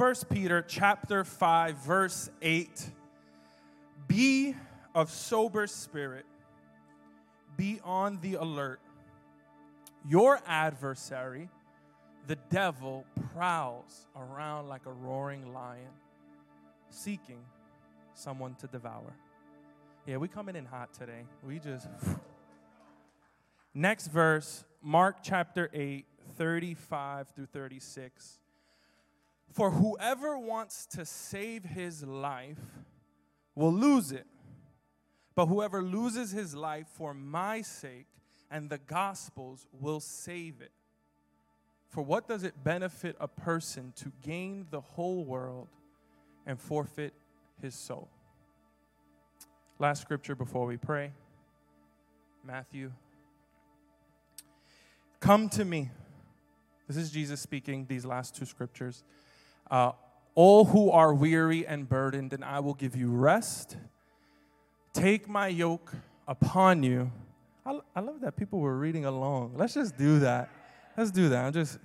1 Peter chapter 5 verse 8. Be of sober spirit. Be on the alert. Your adversary, the devil, prowls around like a roaring lion, seeking someone to devour. Yeah, we coming in hot today. We just Next verse, Mark chapter 8, 35 through 36. For whoever wants to save his life will lose it. But whoever loses his life for my sake and the gospel's will save it. For what does it benefit a person to gain the whole world and forfeit his soul? Last scripture before we pray Matthew. Come to me. This is Jesus speaking, these last two scriptures. Uh, all who are weary and burdened, and I will give you rest. Take my yoke upon you. I, I love that people were reading along. Let's just do that. Let's do that. I'm just,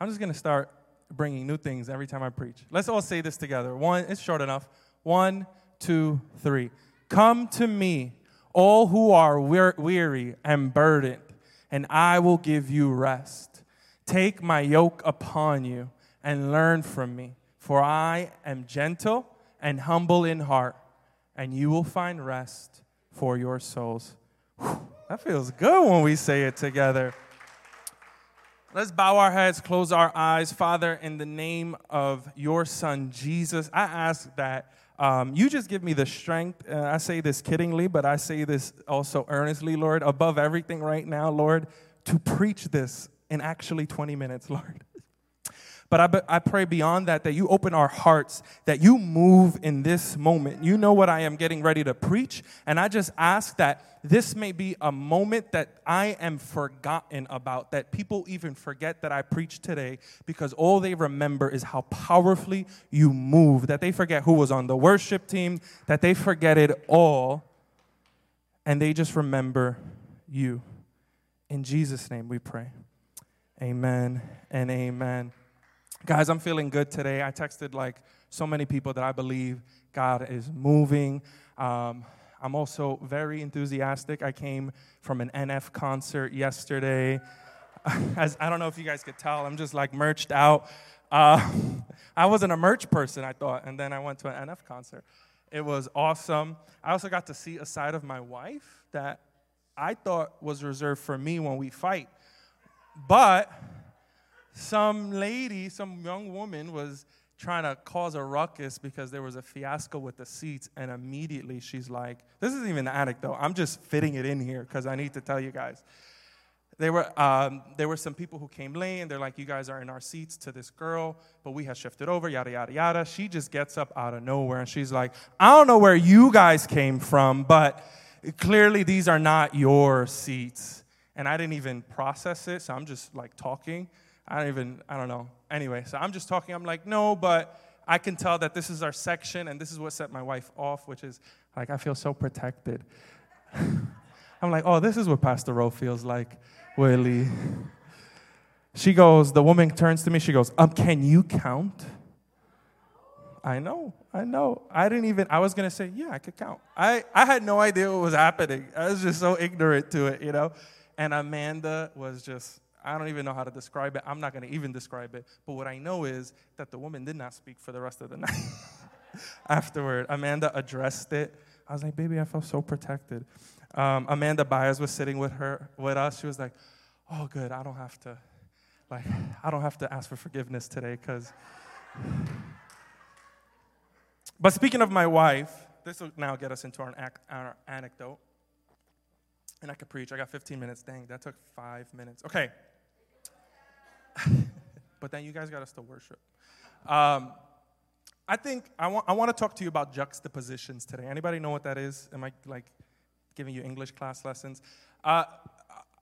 I'm just gonna start bringing new things every time I preach. Let's all say this together. One, it's short enough. One, two, three. Come to me, all who are weary and burdened, and I will give you rest. Take my yoke upon you and learn from me, for I am gentle and humble in heart, and you will find rest for your souls. Whew, that feels good when we say it together. Let's bow our heads, close our eyes. Father, in the name of your Son, Jesus, I ask that um, you just give me the strength. Uh, I say this kiddingly, but I say this also earnestly, Lord, above everything right now, Lord, to preach this in actually 20 minutes, Lord. But I, I pray beyond that, that you open our hearts, that you move in this moment. You know what I am getting ready to preach. And I just ask that this may be a moment that I am forgotten about, that people even forget that I preached today because all they remember is how powerfully you move, that they forget who was on the worship team, that they forget it all, and they just remember you. In Jesus' name we pray. Amen and amen. Guys, I'm feeling good today. I texted like so many people that I believe God is moving. Um, I'm also very enthusiastic. I came from an NF concert yesterday. As I don't know if you guys could tell, I'm just like merched out. Uh, I wasn't a merch person, I thought, and then I went to an NF concert. It was awesome. I also got to see a side of my wife that I thought was reserved for me when we fight. But some lady, some young woman was trying to cause a ruckus because there was a fiasco with the seats, and immediately she's like, This isn't even the anecdote. I'm just fitting it in here because I need to tell you guys. There were, um, there were some people who came late, and they're like, You guys are in our seats to this girl, but we have shifted over, yada, yada, yada. She just gets up out of nowhere and she's like, I don't know where you guys came from, but clearly these are not your seats. And I didn't even process it, so I'm just like talking. I don't even, I don't know. Anyway, so I'm just talking. I'm like, no, but I can tell that this is our section, and this is what set my wife off, which is like, I feel so protected. I'm like, oh, this is what Pastor Rowe feels like, Willie. She goes, the woman turns to me, she goes, um, can you count? I know, I know. I didn't even, I was gonna say, yeah, I could count. I, I had no idea what was happening. I was just so ignorant to it, you know? And Amanda was just I don't even know how to describe it. I'm not going to even describe it. But what I know is that the woman did not speak for the rest of the night. Afterward, Amanda addressed it. I was like, baby, I felt so protected. Um, Amanda Byers was sitting with her, with us. She was like, oh, good. I don't have to, like, I don't have to ask for forgiveness today because. but speaking of my wife, this will now get us into our, our anecdote. And I could preach. I got 15 minutes. Dang, that took five minutes. Okay. but then you guys got us to worship. Um, I think I want, I want to talk to you about juxtapositions today. Anybody know what that is? Am I like giving you English class lessons? Uh,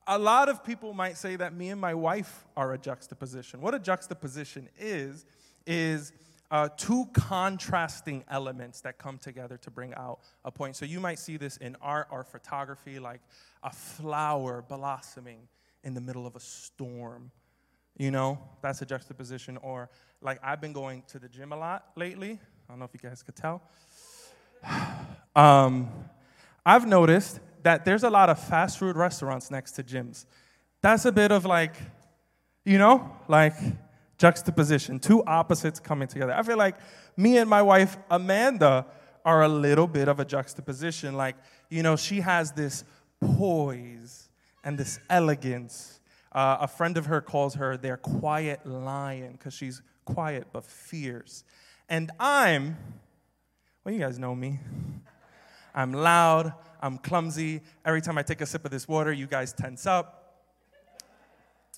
a lot of people might say that me and my wife are a juxtaposition. What a juxtaposition is, is uh, two contrasting elements that come together to bring out a point. So you might see this in art or photography, like a flower blossoming in the middle of a storm You know, that's a juxtaposition. Or, like, I've been going to the gym a lot lately. I don't know if you guys could tell. Um, I've noticed that there's a lot of fast food restaurants next to gyms. That's a bit of like, you know, like juxtaposition, two opposites coming together. I feel like me and my wife, Amanda, are a little bit of a juxtaposition. Like, you know, she has this poise and this elegance. Uh, a friend of her calls her their quiet lion because she's quiet but fierce. And I'm, well, you guys know me. I'm loud, I'm clumsy. Every time I take a sip of this water, you guys tense up.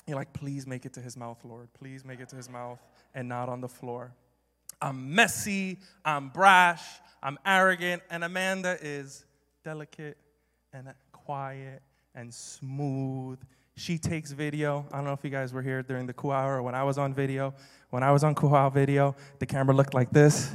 You're like, please make it to his mouth, Lord. Please make it to his mouth and not on the floor. I'm messy, I'm brash, I'm arrogant, and Amanda is delicate and quiet and smooth. She takes video. I don't know if you guys were here during the Ku hour or when I was on video. When I was on Ku video, the camera looked like this.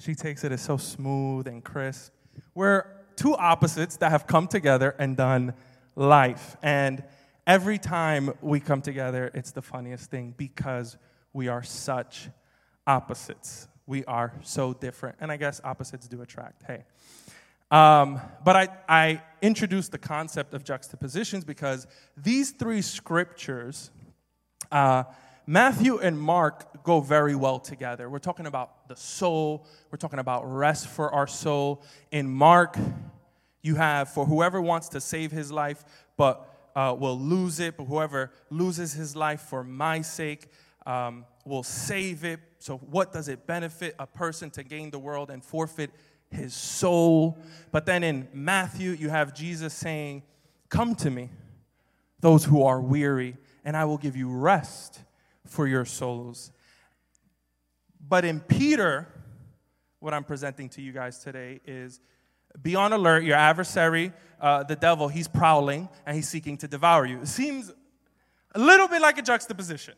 She takes it it's so smooth and crisp. We're two opposites that have come together and done life. And every time we come together, it's the funniest thing because we are such opposites. We are so different. And I guess opposites do attract. Hey. Um, but I, I introduced the concept of juxtapositions because these three scriptures, uh, Matthew and Mark, go very well together. We're talking about the soul, we're talking about rest for our soul. In Mark, you have for whoever wants to save his life, but uh, will lose it, but whoever loses his life for my sake um, will save it. So, what does it benefit a person to gain the world and forfeit his soul? But then in Matthew, you have Jesus saying, Come to me, those who are weary, and I will give you rest for your souls. But in Peter, what I'm presenting to you guys today is be on alert. Your adversary, uh, the devil, he's prowling and he's seeking to devour you. It seems a little bit like a juxtaposition.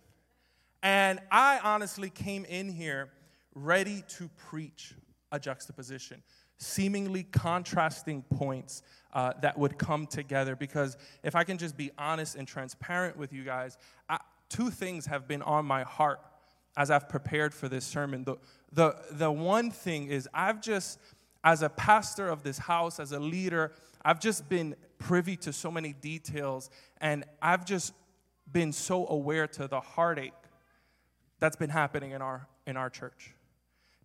And I honestly came in here ready to preach a juxtaposition, seemingly contrasting points uh, that would come together. Because if I can just be honest and transparent with you guys, I, two things have been on my heart as I've prepared for this sermon. The, the, the one thing is, I've just, as a pastor of this house, as a leader, I've just been privy to so many details, and I've just been so aware to the heartache that's been happening in our, in our church.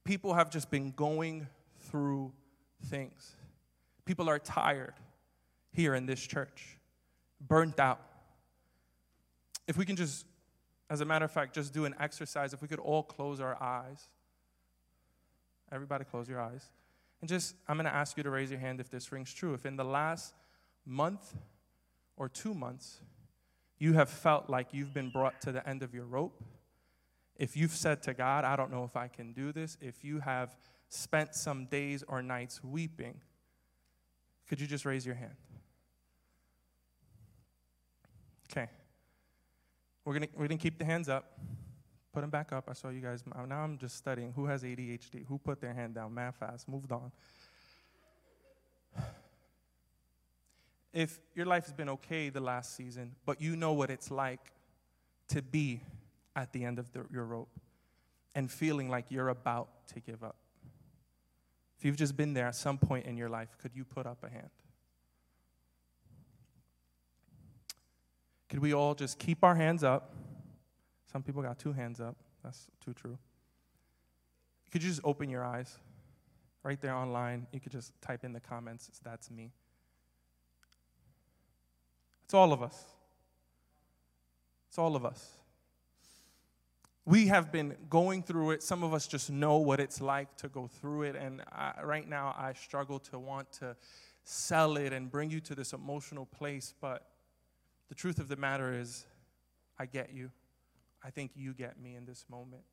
People have just been going through things. People are tired here in this church, burnt out. If we can just, as a matter of fact, just do an exercise, if we could all close our eyes. Everybody, close your eyes. And just, I'm going to ask you to raise your hand if this rings true. If in the last month or two months, you have felt like you've been brought to the end of your rope, if you've said to God, I don't know if I can do this, if you have spent some days or nights weeping, could you just raise your hand? Okay. We're going we're gonna keep the hands up. Put them back up. I saw you guys. Now I'm just studying. Who has ADHD? Who put their hand down? Man, fast. Moved on. If your life has been okay the last season, but you know what it's like to be at the end of the, your rope and feeling like you're about to give up. If you've just been there at some point in your life, could you put up a hand? Could we all just keep our hands up? Some people got two hands up. That's too true. Could you just open your eyes? Right there online, you could just type in the comments, that's me. It's all of us. It's all of us we have been going through it. Some of us just know what it's like to go through it. And I, right now, I struggle to want to sell it and bring you to this emotional place. But the truth of the matter is, I get you. I think you get me in this moment.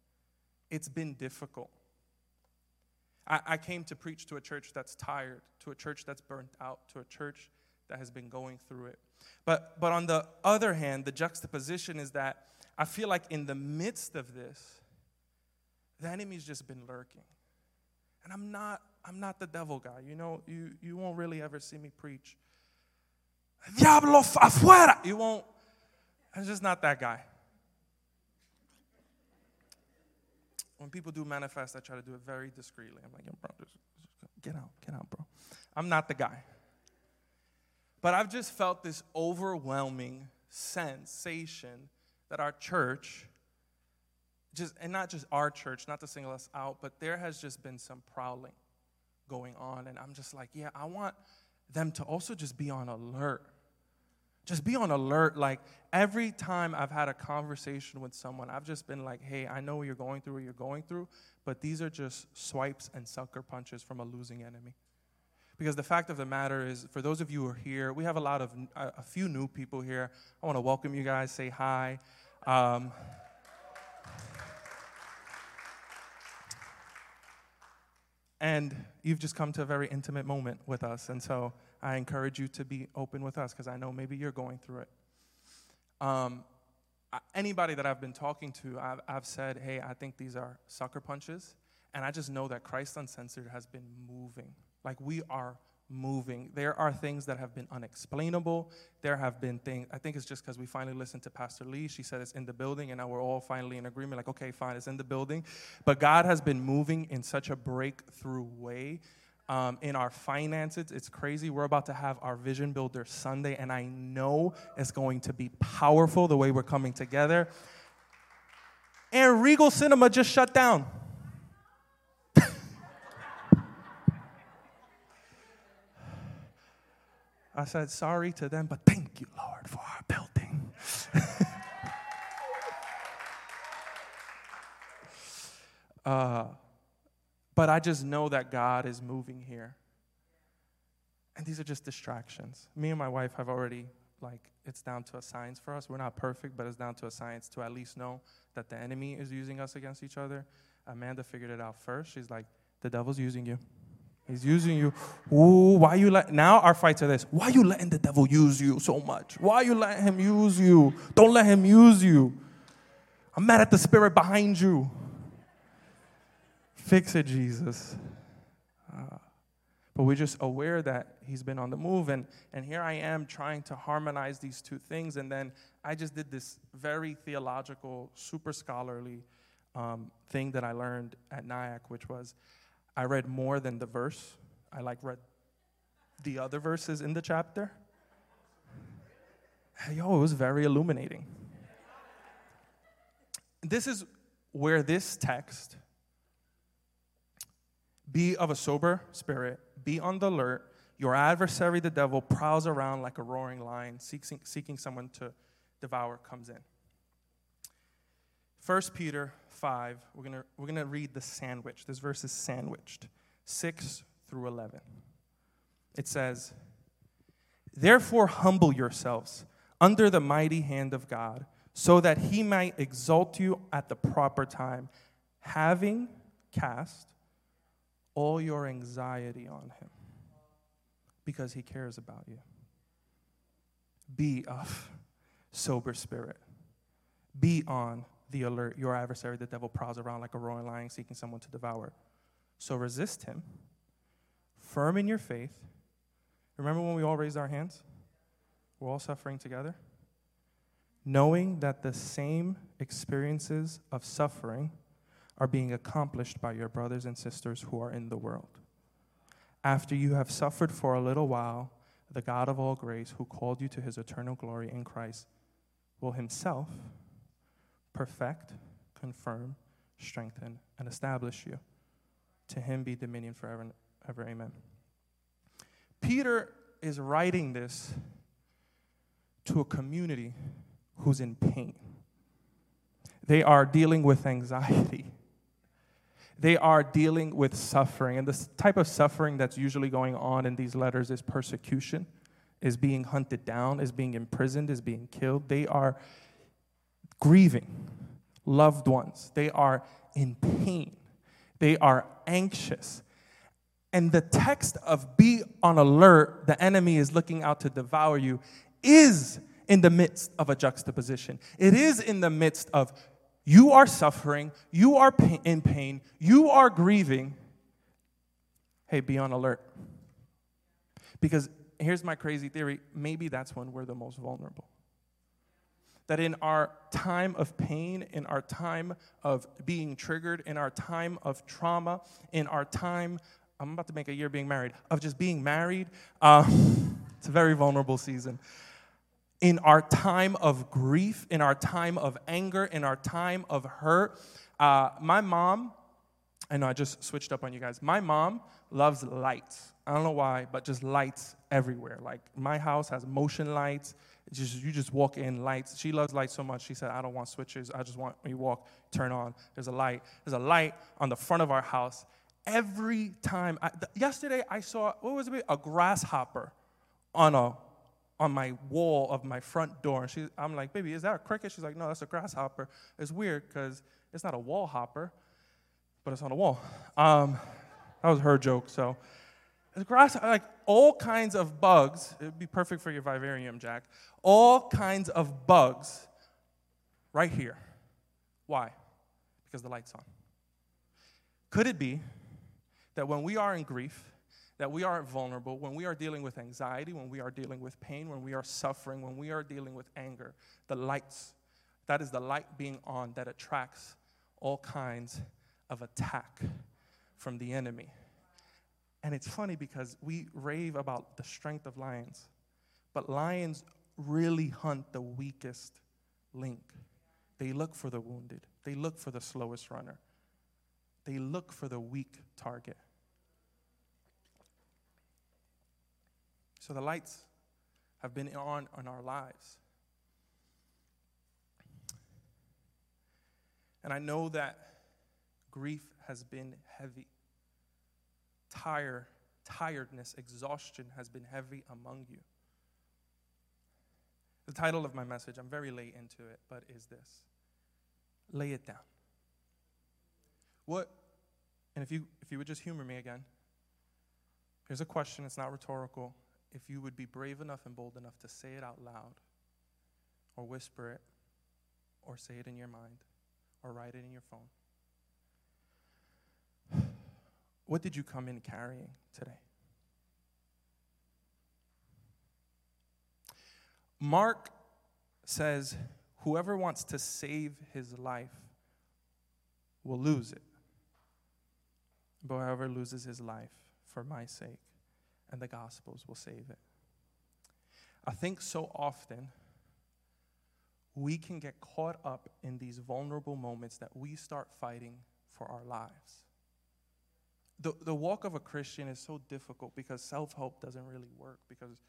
It's been difficult. I, I came to preach to a church that's tired, to a church that's burnt out, to a church that has been going through it. But, but on the other hand, the juxtaposition is that I feel like in the midst of this, the enemy's just been lurking. And I'm not, I'm not the devil guy. You know, you, you won't really ever see me preach. Diablo afuera. You won't, I'm just not that guy. when people do manifest, I try to do it very discreetly. I'm like, yo, bro, just, just get out, get out, bro. I'm not the guy. But I've just felt this overwhelming sensation that our church, just and not just our church, not to single us out, but there has just been some prowling going on. And I'm just like, yeah, I want them to also just be on alert. Just be on alert. Like every time I've had a conversation with someone, I've just been like, hey, I know you're going through, what you're going through, but these are just swipes and sucker punches from a losing enemy. Because the fact of the matter is, for those of you who are here, we have a lot of, a, few new people here. I want to welcome you guys, say hi. Um, and you've just come to a very intimate moment with us. And so I encourage you to be open with us because I know maybe you're going through it. Um, anybody that I've been talking to, I've, I've said, hey, I think these are sucker punches. And I just know that Christ Uncensored has been moving. Like we are moving. There are things that have been unexplainable. There have been things, I think it's just because we finally listened to Pastor Lee. She said it's in the building, and now we're all finally in agreement like, okay, fine, it's in the building. But God has been moving in such a breakthrough way. Um, in our finances, it's crazy. We're about to have our Vision Builder Sunday, and I know it's going to be powerful the way we're coming together. And Regal Cinema just shut down. I said, sorry to them, but thank you, Lord, for our building. uh, but I just know that God is moving here. And these are just distractions. Me and my wife have already, like, it's down to a science for us. We're not perfect, but it's down to a science to at least know that the enemy is using us against each other. Amanda figured it out first. She's like, the devil's using you. He's using you. Ooh, why you let now our fights are this. Why you letting the devil use you so much? Why you letting him use you? Don't let him use you. I'm mad at the spirit behind you. Fix it, Jesus. Uh, but we're just aware that he's been on the move. And, and here I am trying to harmonize these two things. And then I just did this very theological, super scholarly um, thing that I learned at Nyack, which was I read more than the verse. I like read the other verses in the chapter. Yo, it was very illuminating. This is where this text be of a sober spirit, be on the alert. Your adversary, the devil, prowls around like a roaring lion, seeking, seeking someone to devour, comes in. 1 Peter 5, we're going we're gonna read the sandwich. This verse is sandwiched 6 through 11. It says, Therefore, humble yourselves under the mighty hand of God, so that he might exalt you at the proper time, having cast all your anxiety on him, because he cares about you. Be of sober spirit. Be on the alert. Your adversary, the devil, prowls around like a roaring lion seeking someone to devour. So resist him, firm in your faith. Remember when we all raised our hands? We're all suffering together. Knowing that the same experiences of suffering are being accomplished by your brothers and sisters who are in the world. After you have suffered for a little while, the God of all grace, who called you to his eternal glory in Christ, will himself perfect, confirm, strengthen, and establish you. To him be dominion forever and ever. Amen. Peter is writing this to a community who's in pain. They are dealing with anxiety. They are dealing with suffering. And the type of suffering that's usually going on in these letters is persecution, is being hunted down, is being imprisoned, is being killed. They are grieving loved ones. They are in pain. They are anxious. And the text of be on alert, the enemy is looking out to devour you, is in the midst of a juxtaposition. It is in the midst of you are suffering, you are in pain, you are grieving. Hey, be on alert. Because here's my crazy theory maybe that's when we're the most vulnerable that in our time of pain, in our time of being triggered, in our time of trauma, in our time, I'm about to make a year being married, of just being married, uh, it's a very vulnerable season. In our time of grief, in our time of anger, in our time of hurt, uh, my mom, I know I just switched up on you guys. My mom loves lights. I don't know why, but just lights everywhere. Like my house has motion lights. Just, you just walk in lights. She loves lights so much. She said, "I don't want switches. I just want when you walk, turn on. There's a light. There's a light on the front of our house. Every time. I, th- yesterday, I saw what was it? A grasshopper on a on my wall of my front door. And she, I'm like, "Baby, is that a cricket?" She's like, "No, that's a grasshopper." It's weird because it's not a wall hopper, but it's on a wall. Um, that was her joke. So, the grass, like all kinds of bugs. It would be perfect for your vivarium, Jack. All kinds of bugs, right here. Why? Because the light's on. Could it be that when we are in grief, that we are vulnerable, when we are dealing with anxiety, when we are dealing with pain, when we are suffering, when we are dealing with anger, the lights, that is the light being on that attracts all kinds of attack from the enemy. And it's funny because we rave about the strength of lions, but lions really hunt the weakest link. They look for the wounded, they look for the slowest runner, they look for the weak target. So the lights have been on in our lives. And I know that grief has been heavy. Tire, tiredness, exhaustion has been heavy among you. The title of my message, I'm very late into it, but is this Lay it down. What, and if you, if you would just humor me again, here's a question, it's not rhetorical. If you would be brave enough and bold enough to say it out loud, or whisper it, or say it in your mind, or write it in your phone. What did you come in carrying today? Mark says, Whoever wants to save his life will lose it. But whoever loses his life for my sake and the gospel's will save it. I think so often we can get caught up in these vulnerable moments that we start fighting for our lives. The, the walk of a Christian is so difficult because self help doesn't really work because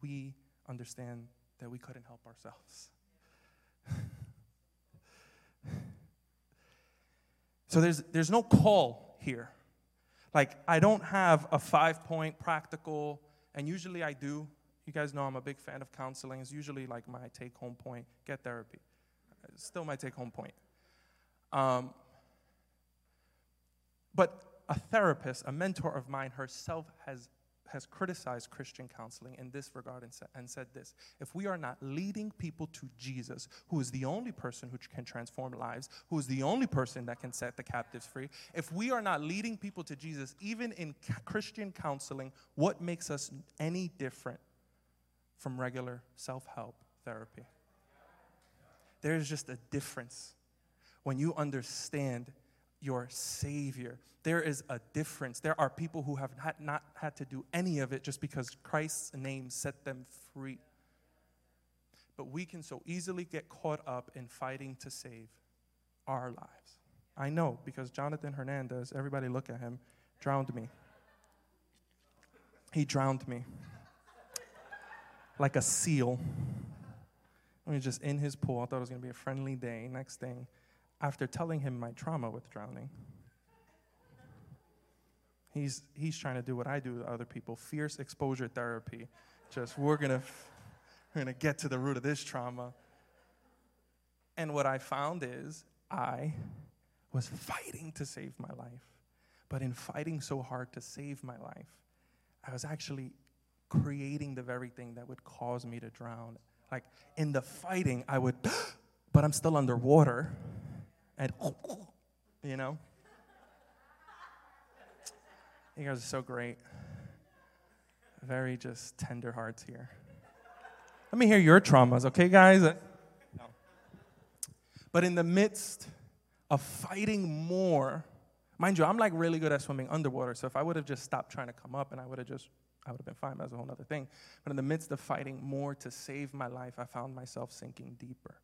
we understand that we couldn't help ourselves. so there's, there's no call here. Like, I don't have a five point practical, and usually I do. You guys know I'm a big fan of counseling. It's usually like my take home point get therapy. It's still my take home point. Um, but a therapist, a mentor of mine herself, has, has criticized Christian counseling in this regard and, sa- and said this If we are not leading people to Jesus, who is the only person who can transform lives, who is the only person that can set the captives free, if we are not leading people to Jesus, even in Christian counseling, what makes us any different from regular self help therapy? There's just a difference when you understand your Savior. There is a difference. There are people who have not, not had to do any of it just because Christ's name set them free. But we can so easily get caught up in fighting to save our lives. I know because Jonathan Hernandez, everybody look at him, drowned me. He drowned me like a seal. I was just in his pool. I thought it was going to be a friendly day. Next thing, after telling him my trauma with drowning. He's, he's trying to do what I do to other people fierce exposure therapy. Just, we're going to we're going to get to the root of this trauma. And what I found is I was fighting to save my life. But in fighting so hard to save my life, I was actually creating the very thing that would cause me to drown. Like in the fighting, I would, but I'm still underwater and you know. You guys are so great. Very just tender hearts here. Let me hear your traumas, okay, guys? Uh, no. But in the midst of fighting more, mind you, I'm like really good at swimming underwater. So if I would have just stopped trying to come up and I would have just, I would have been fine. That's a whole other thing. But in the midst of fighting more to save my life, I found myself sinking deeper.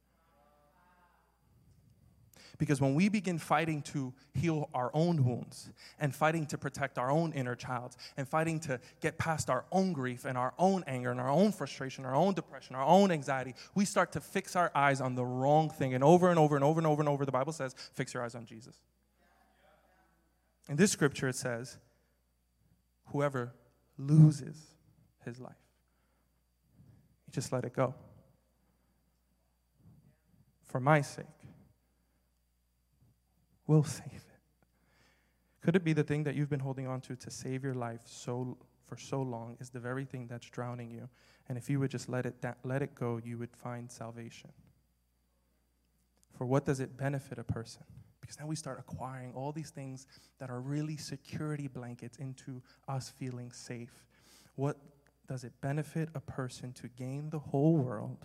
Because when we begin fighting to heal our own wounds and fighting to protect our own inner child and fighting to get past our own grief and our own anger and our own frustration, our own depression, our own anxiety, we start to fix our eyes on the wrong thing. And over and over and over and over and over, the Bible says, fix your eyes on Jesus. In this scripture, it says, whoever loses his life, you just let it go. For my sake will save it. Could it be the thing that you've been holding on to to save your life so for so long is the very thing that's drowning you? And if you would just let it da- let it go, you would find salvation. For what does it benefit a person? Because now we start acquiring all these things that are really security blankets into us feeling safe. What does it benefit a person to gain the whole world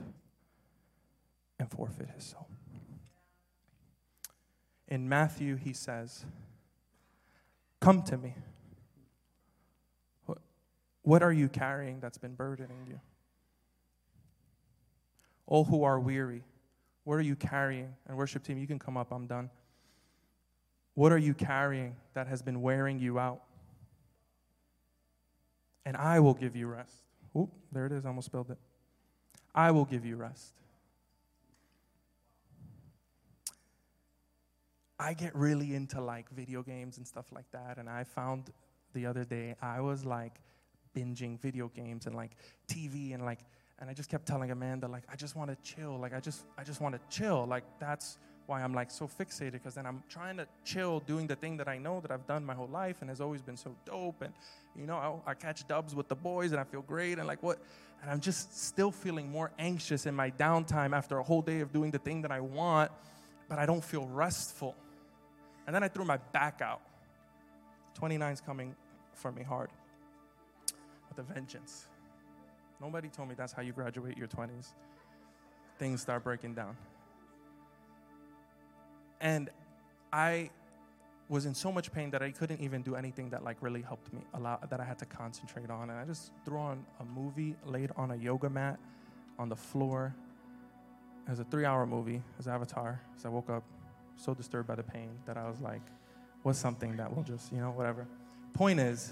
and forfeit his soul? In Matthew, he says, Come to me. What, are you carrying that's been burdening you? All who are weary, what are you carrying? And worship team, you can come up, I'm done. What are you carrying that has been wearing you out? And I will give you rest. Oop, there it is, almost spelled it. I will give you rest. I get really into like video games and stuff like that. And I found the other day I was like binging video games and like TV and like, and I just kept telling Amanda like I just want to chill. Like I just I just want to chill. Like that's why I'm like so fixated because then I'm trying to chill doing the thing that I know that I've done my whole life and has always been so dope. And you know I, I catch dubs with the boys and I feel great and like what. And I'm just still feeling more anxious in my downtime after a whole day of doing the thing that I want, but I don't feel restful. And then I threw my back out. 29's coming for me hard with a vengeance. Nobody told me that's how you graduate your 20s. Things start breaking down. And I was in so much pain that I couldn't even do anything that like really helped me a lot that I had to concentrate on. And I just threw on a movie, laid on a yoga mat on the floor. It was a three hour movie, it was Avatar. So I woke up so disturbed by the pain that I was like, what's something that will just, you know, whatever. Point is,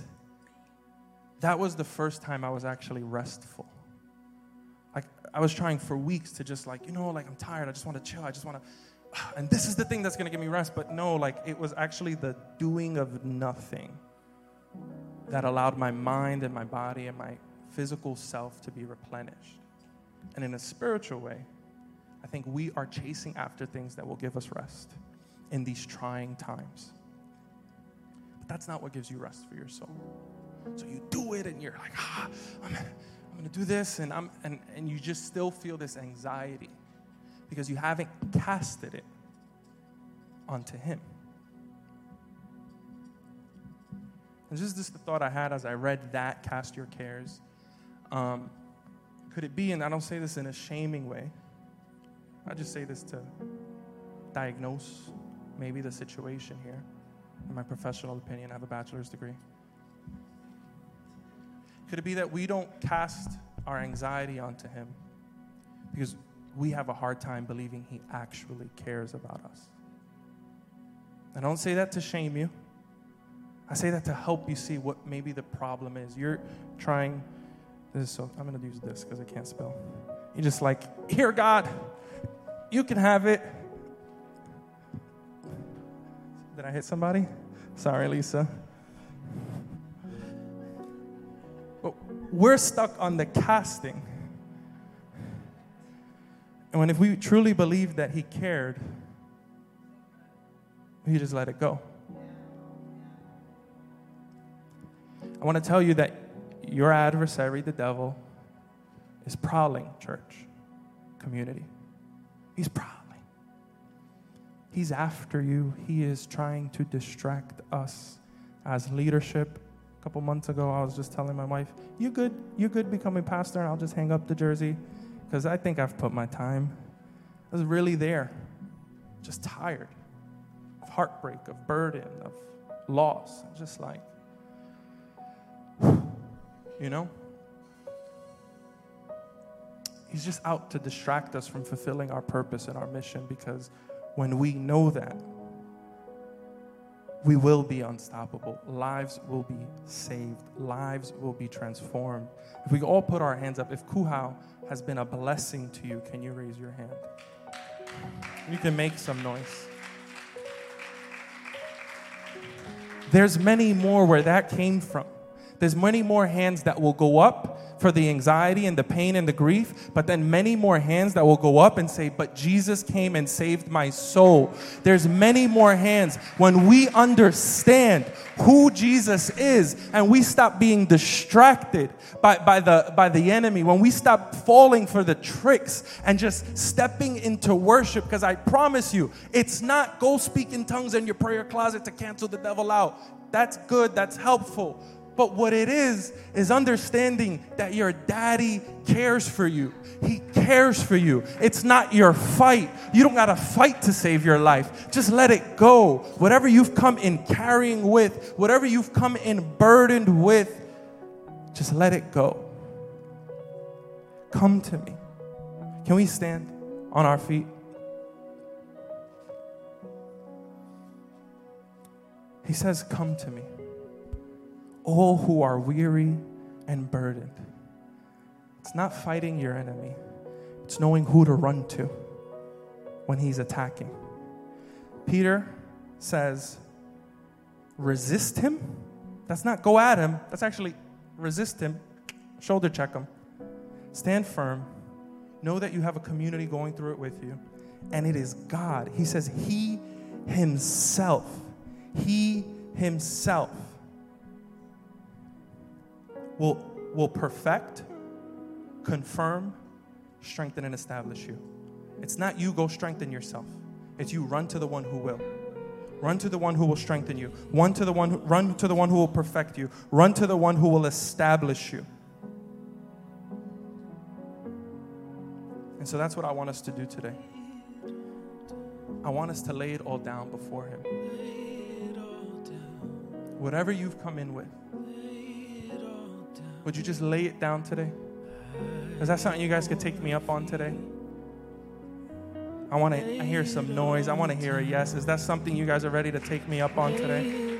that was the first time I was actually restful. Like, I was trying for weeks to just, like, you know, like, I'm tired. I just want to chill. I just want to. And this is the thing that's going to give me rest. But no, like, it was actually the doing of nothing that allowed my mind and my body and my physical self to be replenished. And in a spiritual way, I think we are chasing after things that will give us rest in these trying times. But that's not what gives you rest for your soul. So you do it and you're like, ah, I'm, I'm gonna do this, and, I'm, and, and you just still feel this anxiety because you haven't casted it onto Him. And this is just this the thought I had as I read that, Cast Your Cares. Um, could it be, and I don't say this in a shaming way, I just say this to diagnose maybe the situation here. In my professional opinion, I have a bachelor's degree. Could it be that we don't cast our anxiety onto Him because we have a hard time believing He actually cares about us? I don't say that to shame you. I say that to help you see what maybe the problem is. You're trying this, so I'm going to use this because I can't spell. You're just like, here, God, you can have it. Did I hit somebody? Sorry, Lisa. But we're stuck on the casting. And when if we truly believe that he cared, we just let it go. I want to tell you that your adversary, the devil, is prowling, church, community. He's prowling. He's after you. He is trying to distract us as leadership. A couple months ago, I was just telling my wife, "You good? You good becoming pastor? And I'll just hang up the jersey because I think I've put my time." I was really there. just tired of heartbreak, of burden, of loss. Just like, you know? He's just out to distract us from fulfilling our purpose and our mission because when we know that, we will be unstoppable. Lives will be saved. Lives will be transformed. If we all put our hands up, if Kuhau has been a blessing to you, can you raise your hand? You can make some noise. There's many more where that came from. There's many more hands that will go up for the anxiety and the pain and the grief, but then many more hands that will go up and say, But Jesus came and saved my soul. There's many more hands when we understand who Jesus is and we stop being distracted by, by, the, by the enemy, when we stop falling for the tricks and just stepping into worship. Because I promise you, it's not go speak in tongues in your prayer closet to cancel the devil out. That's good, that's helpful. But what it is, is understanding that your daddy cares for you. He cares for you. It's not your fight. You don't got to fight to save your life. Just let it go. Whatever you've come in carrying with, whatever you've come in burdened with, just let it go. Come to me. Can we stand on our feet? He says, Come to me all who are weary and burdened. It's not fighting your enemy, it's knowing who to run to when he's attacking. Peter says, resist him. That's not go at him, that's actually resist him, shoulder check him. Stand firm. Know that you have a community going through it with you. And it is God. He says, He Himself, He Himself will, will perfect, confirm, strengthen, and establish you. It's not you go strengthen yourself. It's you run to the one who will. Run to the one who will strengthen you. Run to the one who, run to the one who will perfect you. Run to the one who will establish you. And so that's what I want us to do today. I want us to lay it all down before him. Whatever you've come in with. Would you just lay it down today? Is that something you guys could take me up on today? I want to hear some noise. I want to hear a yes. Is that something you guys are ready to take me up on today?